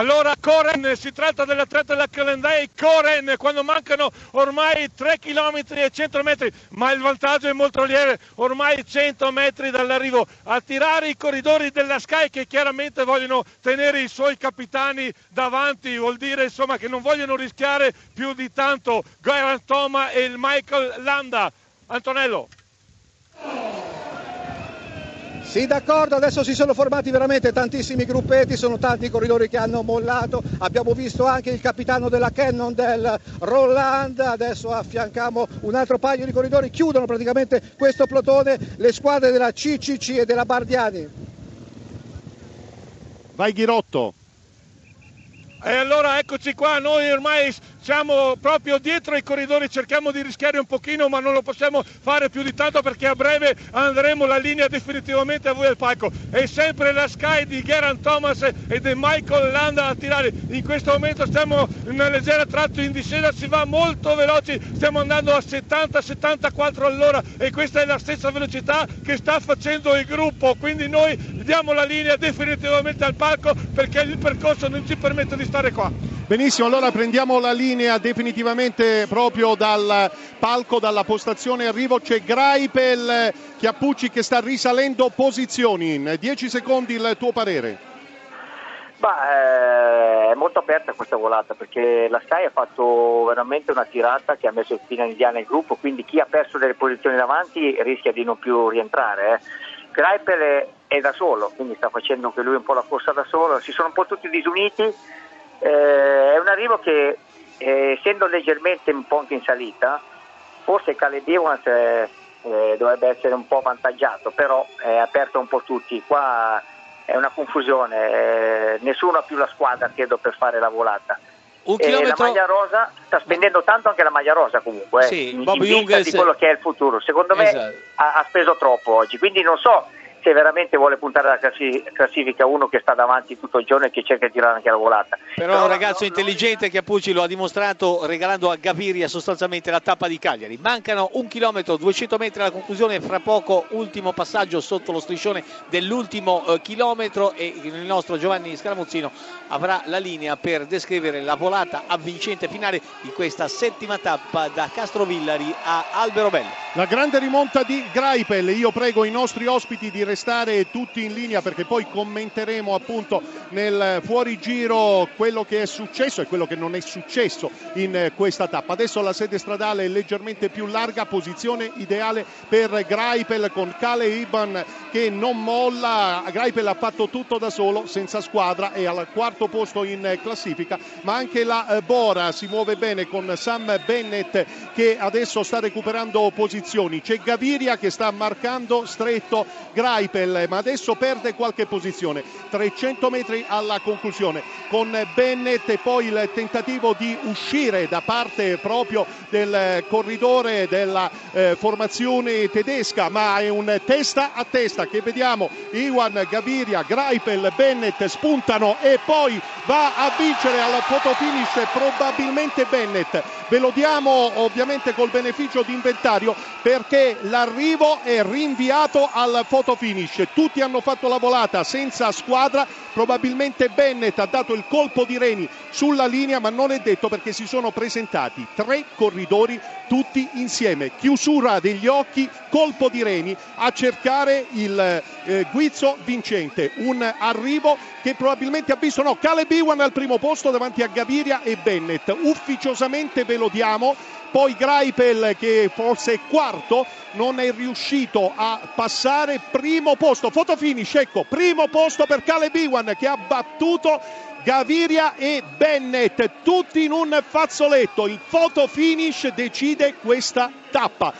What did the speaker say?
Allora Coren, si tratta dell'atleta della Calendai, Coren quando mancano ormai 3 km e 100 metri, ma il vantaggio è molto lieve, ormai 100 metri dall'arrivo, a tirare i corridori della Sky che chiaramente vogliono tenere i suoi capitani davanti, vuol dire insomma che non vogliono rischiare più di tanto Goran Toma e il Michael Landa. Antonello. Sì, d'accordo, adesso si sono formati veramente tantissimi gruppetti, sono tanti i corridori che hanno mollato, abbiamo visto anche il capitano della Cannon del Roland, adesso affiancamo un altro paio di corridori, chiudono praticamente questo plotone le squadre della CCC e della Bardiani. Vai Ghirotto. E allora eccoci qua, noi ormai siamo proprio dietro ai corridori, cerchiamo di rischiare un pochino ma non lo possiamo fare più di tanto perché a breve andremo la linea definitivamente a voi al palco. È sempre la Sky di Geran Thomas e di Michael Landa a tirare. In questo momento stiamo in una leggera tratto in discesa, si va molto veloci, stiamo andando a 70-74 all'ora e questa è la stessa velocità che sta facendo il gruppo, quindi noi diamo la linea definitivamente al palco perché il percorso non ci permette di stare qua. Benissimo, allora prendiamo la linea definitivamente proprio dal palco, dalla postazione arrivo. C'è Graipel Chiappucci che sta risalendo posizioni. In 10 secondi il tuo parere. Bah, eh, è molto aperta questa volata perché la Sky ha fatto veramente una tirata che ha messo il fine indiana nel gruppo, quindi chi ha perso delle posizioni davanti rischia di non più rientrare. Eh. Greipel è, è da solo, quindi sta facendo anche lui un po' la corsa da solo, si sono un po' tutti disuniti eh, è un arrivo che, eh, essendo leggermente un po' anche in salita, forse Caleb Evans eh, eh, dovrebbe essere un po' avvantaggiato, però è aperto un po' tutti. Qua è una confusione, eh, nessuno ha più la squadra, credo, per fare la volata. Un chilometro... La maglia rosa sta spendendo tanto anche la maglia rosa comunque, eh, sì, in, in vista di quello che è il futuro. Secondo me esatto. ha, ha speso troppo oggi, quindi non so se veramente vuole puntare alla classifica uno che sta davanti tutto il giorno e che cerca di tirare anche la volata. Però è un ragazzo intelligente che Appucci lo ha dimostrato regalando a Gaviria sostanzialmente la tappa di Cagliari. Mancano un chilometro, 200 metri alla conclusione, fra poco ultimo passaggio sotto lo striscione dell'ultimo eh, chilometro e il nostro Giovanni Scaramuzzino avrà la linea per descrivere la volata avvincente finale di questa settima tappa da Castrovillari a Alberobello. La grande rimonta di Graipel, io prego i nostri ospiti di restare tutti in linea perché poi commenteremo appunto nel fuorigiro quello che è successo e quello che non è successo in questa tappa. Adesso la sede stradale è leggermente più larga, posizione ideale per Greipel con Kale Iban che non molla. Greipel ha fatto tutto da solo, senza squadra, è al quarto posto in classifica, ma anche la eh, Bora si muove bene con Sam Bennett che adesso sta recuperando posizioni. C'è Gaviria che sta marcando stretto Greipel, ma adesso perde qualche posizione. 300 metri alla conclusione con Bennett e poi il tentativo di uscire da parte proprio del corridore della eh, formazione tedesca, ma è un testa a testa che vediamo Iwan Gaviria, Greipel, Bennett spuntano e poi va a vincere al fotofinish probabilmente Bennett. Ve lo diamo ovviamente col beneficio di inventario perché l'arrivo è rinviato al fotofinish finish. Tutti hanno fatto la volata senza squadra, probabilmente Bennett ha dato il colpo di reni sulla linea, ma non è detto perché si sono presentati tre corridori tutti insieme. Chiusura degli occhi, colpo di reni a cercare il eh, guizzo vincente. Un arrivo che probabilmente ha visto no, Caleb Iwan al primo posto davanti a Gaviria e Bennett. Ufficiosamente ve lo diamo poi Greipel che forse è quarto non è riuscito a passare. Primo posto foto finish ecco primo posto per Caleb Iwan che ha battuto Gaviria e Bennett tutti in un fazzoletto. Il foto finish decide questa tappa